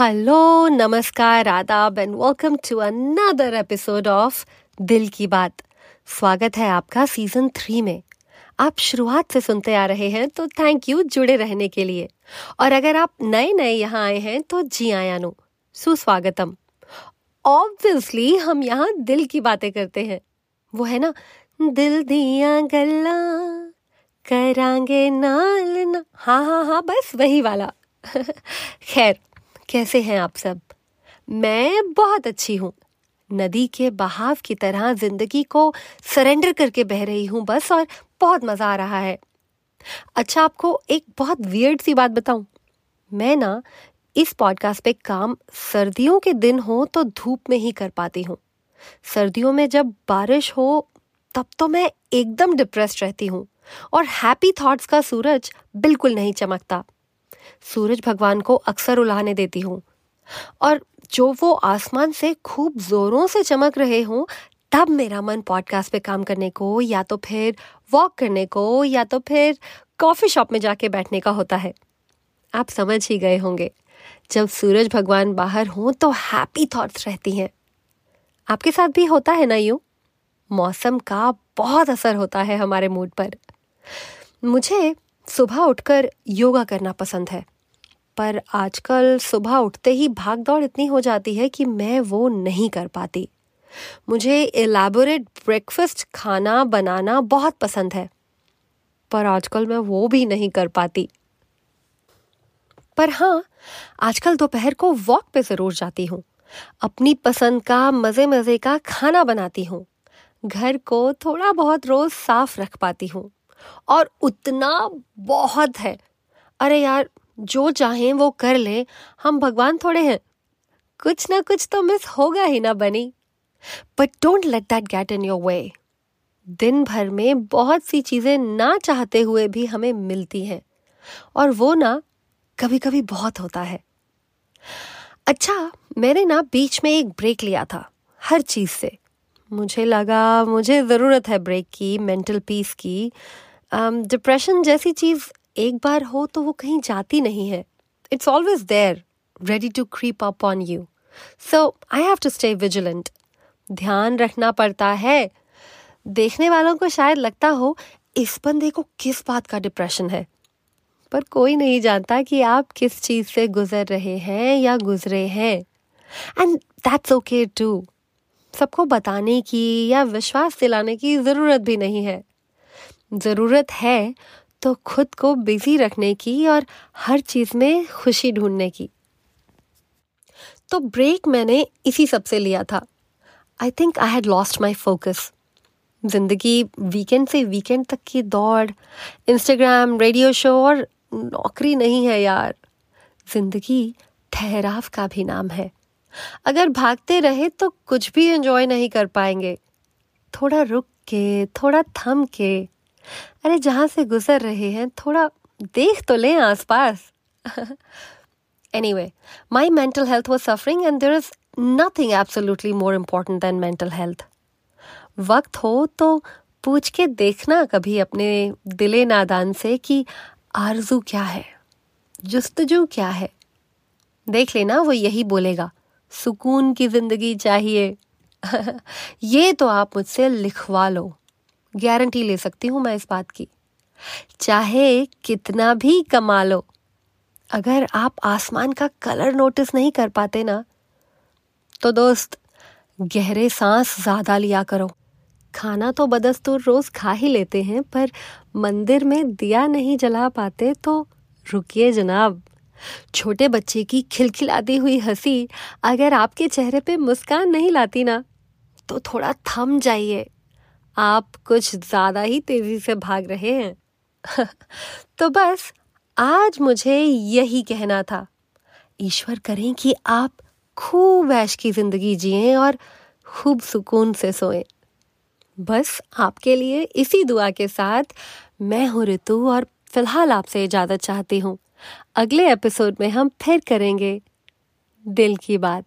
Hello नमस्कार, आदाब and welcome to another episode of Dil Ki Baat. स्वागत है आपका सीज़न थ्री में। आप शुरुआत से सुनते आ रहे हैं तो थैंक यू जुड़े रहने के लिए। और अगर आप नए नए यहाँ आए हैं तो जी आया नो। सुस्वागतम। ऑब्वियसली हम यहाँ दिल की बातें करते हैं। वो है ना, दिल दिया गल्ला, करांगे नाल ना। हाँ हाँ हाँ बस वही वाला। खैर कैसे हैं आप सब? मैं बहुत अच्छी हूँ। नदी के बहाव की तरह ज़िंदगी को सरेंडर करके बह रही हूँ बस और बहुत मज़ा आ रहा है। अच्छा आपको एक बहुत वियर्ड सी बात बताऊँ। मैं ना इस पॉडकास्ट पे काम सर्दियों के दिन हो तो धूप में ही कर पाती हूँ। सर्दियों में जब बारिश हो, तब तो मैं एकदम डिप्रेस रहती हूँ और हैप्पी थॉट्स का सूरज बिल्कुल नहीं चमकता। सूरज भगवान को अक्सर उलाने देती हूँ। और जो वो आसमान से खूब जोरों से चमक रहे हों, तब मेरा मन पॉडकास्ट पे काम करने को, या तो फिर वॉक करने को, या तो फिर कॉफ़ी शॉप में जाके बैठने का होता है। आप समझ ही गए होंगे। जब सूरज भगवान बाहर हों तो हैप्पी थॉट्स रहती हैं। आपके साथ भी होता है ना यूँ? मौसम का बहुत असर होता है हमारे मूड पर। मुझे सुबह उठकर योगा करना पसंद है। पर आजकल सुबह उठते ही भाग दौड़ इतनी हो जाती है कि मैं वो नहीं कर पाती। मुझे एलैबोरेट ब्रेकफास्ट खाना बनाना बहुत पसंद है। पर आजकल मैं वो भी नहीं कर पाती। पर हाँ आजकल दोपहर को वॉक पे ज़रूर जाती हूँ। अपनी पसंद का मज़े मज़े का खाना बनाती हूँ। घर को थोड़ा बहुत रोज़ साफ़ रख पाती हूँ। और उतना बहुत है। अरे यार, जो चाहें वो कर ले। हम भगवान थोड़े हैं। कुछ ना कुछ तो मिस होगा ही ना, बनी। But don't let that get in your way दिन भर में बहुत सी चीज़ें ना चाहते हुए भी हमें मिलती हैं। और वो ना कभी कभी बहुत होता है। अच्छा मैंने ना बीच में एक ब्रेक लिया था, हर चीज़ से। मुझे लगा, मुझे ज़रूरत है ब्रेक की मेंटल पीस की। डिप्रेशन um, जैसी चीज़ एक बार हो तो वो कहीं जाती नहीं है। It's always there ready to creep up on you so I have to stay vigilant ध्यान रखना पड़ता है। देखने वालों को शायद लगता हो इस बंदे को किस बात का डिप्रेशन है? पर कोई नहीं जानता कि आप किस चीज़ से गुजर रहे हैं या गुजरे हैं। एंड दैट्स ओके टू सबको बताने की या विश्वास दिलाने की ज़रूरत भी नहीं है। ज़रूरत है तो खुद को बिज़ी रखने की और हर चीज़ में खुशी ढूँढने की। तो ब्रेक मैंने इसी सबसे लिया था। I think I had lost my focus ज़िंदगी वीकेंड से वीकेंड तक की दौड़ इंस्टाग्राम रेडियो शो और नौकरी नहीं है यार। ज़िंदगी ठहराव का भी नाम है। अगर भागते रहे तो कुछ भी एंजॉय नहीं कर पाएँगे। थोड़ा रुक के, थोड़ा थम के अरे जहाँ से गुजर रहे हैं थोड़ा देख तो लें आसपास। Anyway, my mental health was suffering and there is nothing absolutely more important than mental health. वक्त हो तो पूछ के देखना कभी अपने दिले नादान से कि आरज़ू क्या है जुस्तजू क्या है। देख लेना वो यही बोलेगा सुकून की ज़िंदगी चाहिए। ये तो आप मुझसे लिखवा लो। गारंटी ले सकती हूँ मैं इस बात की। चाहे कितना भी कमा लो, अगर आप आसमान का कलर नोटिस नहीं कर पाते ना तो दोस्त, गहरे सांस ज़्यादा लिया करो। खाना तो बदस्तूर रोज खा ही लेते हैं, पर मंदिर में दिया नहीं जला पाते तो रुकिए जनाब। छोटे बच्चे की खिलखिलाती हुई हँसी अगर आपके चेहरे पे मुस्कान नहीं लाती ना तो थोड़ा थम जाइए। आप कुछ ज़्यादा ही तेज़ी से भाग रहे हैं। तो बस, आज मुझे यही कहना था। ईश्वर करें कि आप खूब ऐश की ज़िंदगी जिए और खूब सुकून से सोएँ। बस, आपके लिए इसी दुआ के साथ मैं हूँ ऋतु और फ़िलहाल आपसे इजाज़त चाहती हूँ। अगले एपिसोड में हम फिर करेंगे दिल की बात।